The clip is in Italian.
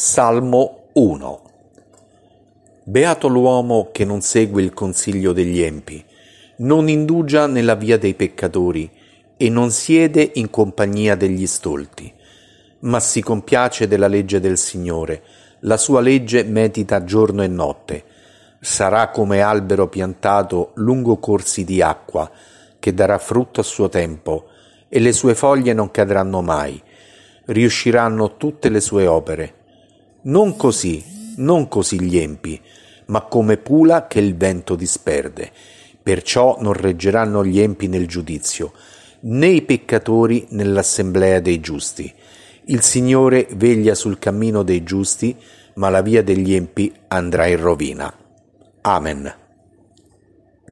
Salmo 1 Beato l'uomo che non segue il consiglio degli empi, non indugia nella via dei peccatori e non siede in compagnia degli stolti, ma si compiace della legge del Signore, la sua legge medita giorno e notte. Sarà come albero piantato lungo corsi di acqua, che darà frutto a suo tempo, e le sue foglie non cadranno mai. Riusciranno tutte le sue opere non così, non così gli empi, ma come pula che il vento disperde. Perciò non reggeranno gli empi nel giudizio, né i peccatori nell'assemblea dei giusti. Il Signore veglia sul cammino dei giusti, ma la via degli empi andrà in rovina. Amen.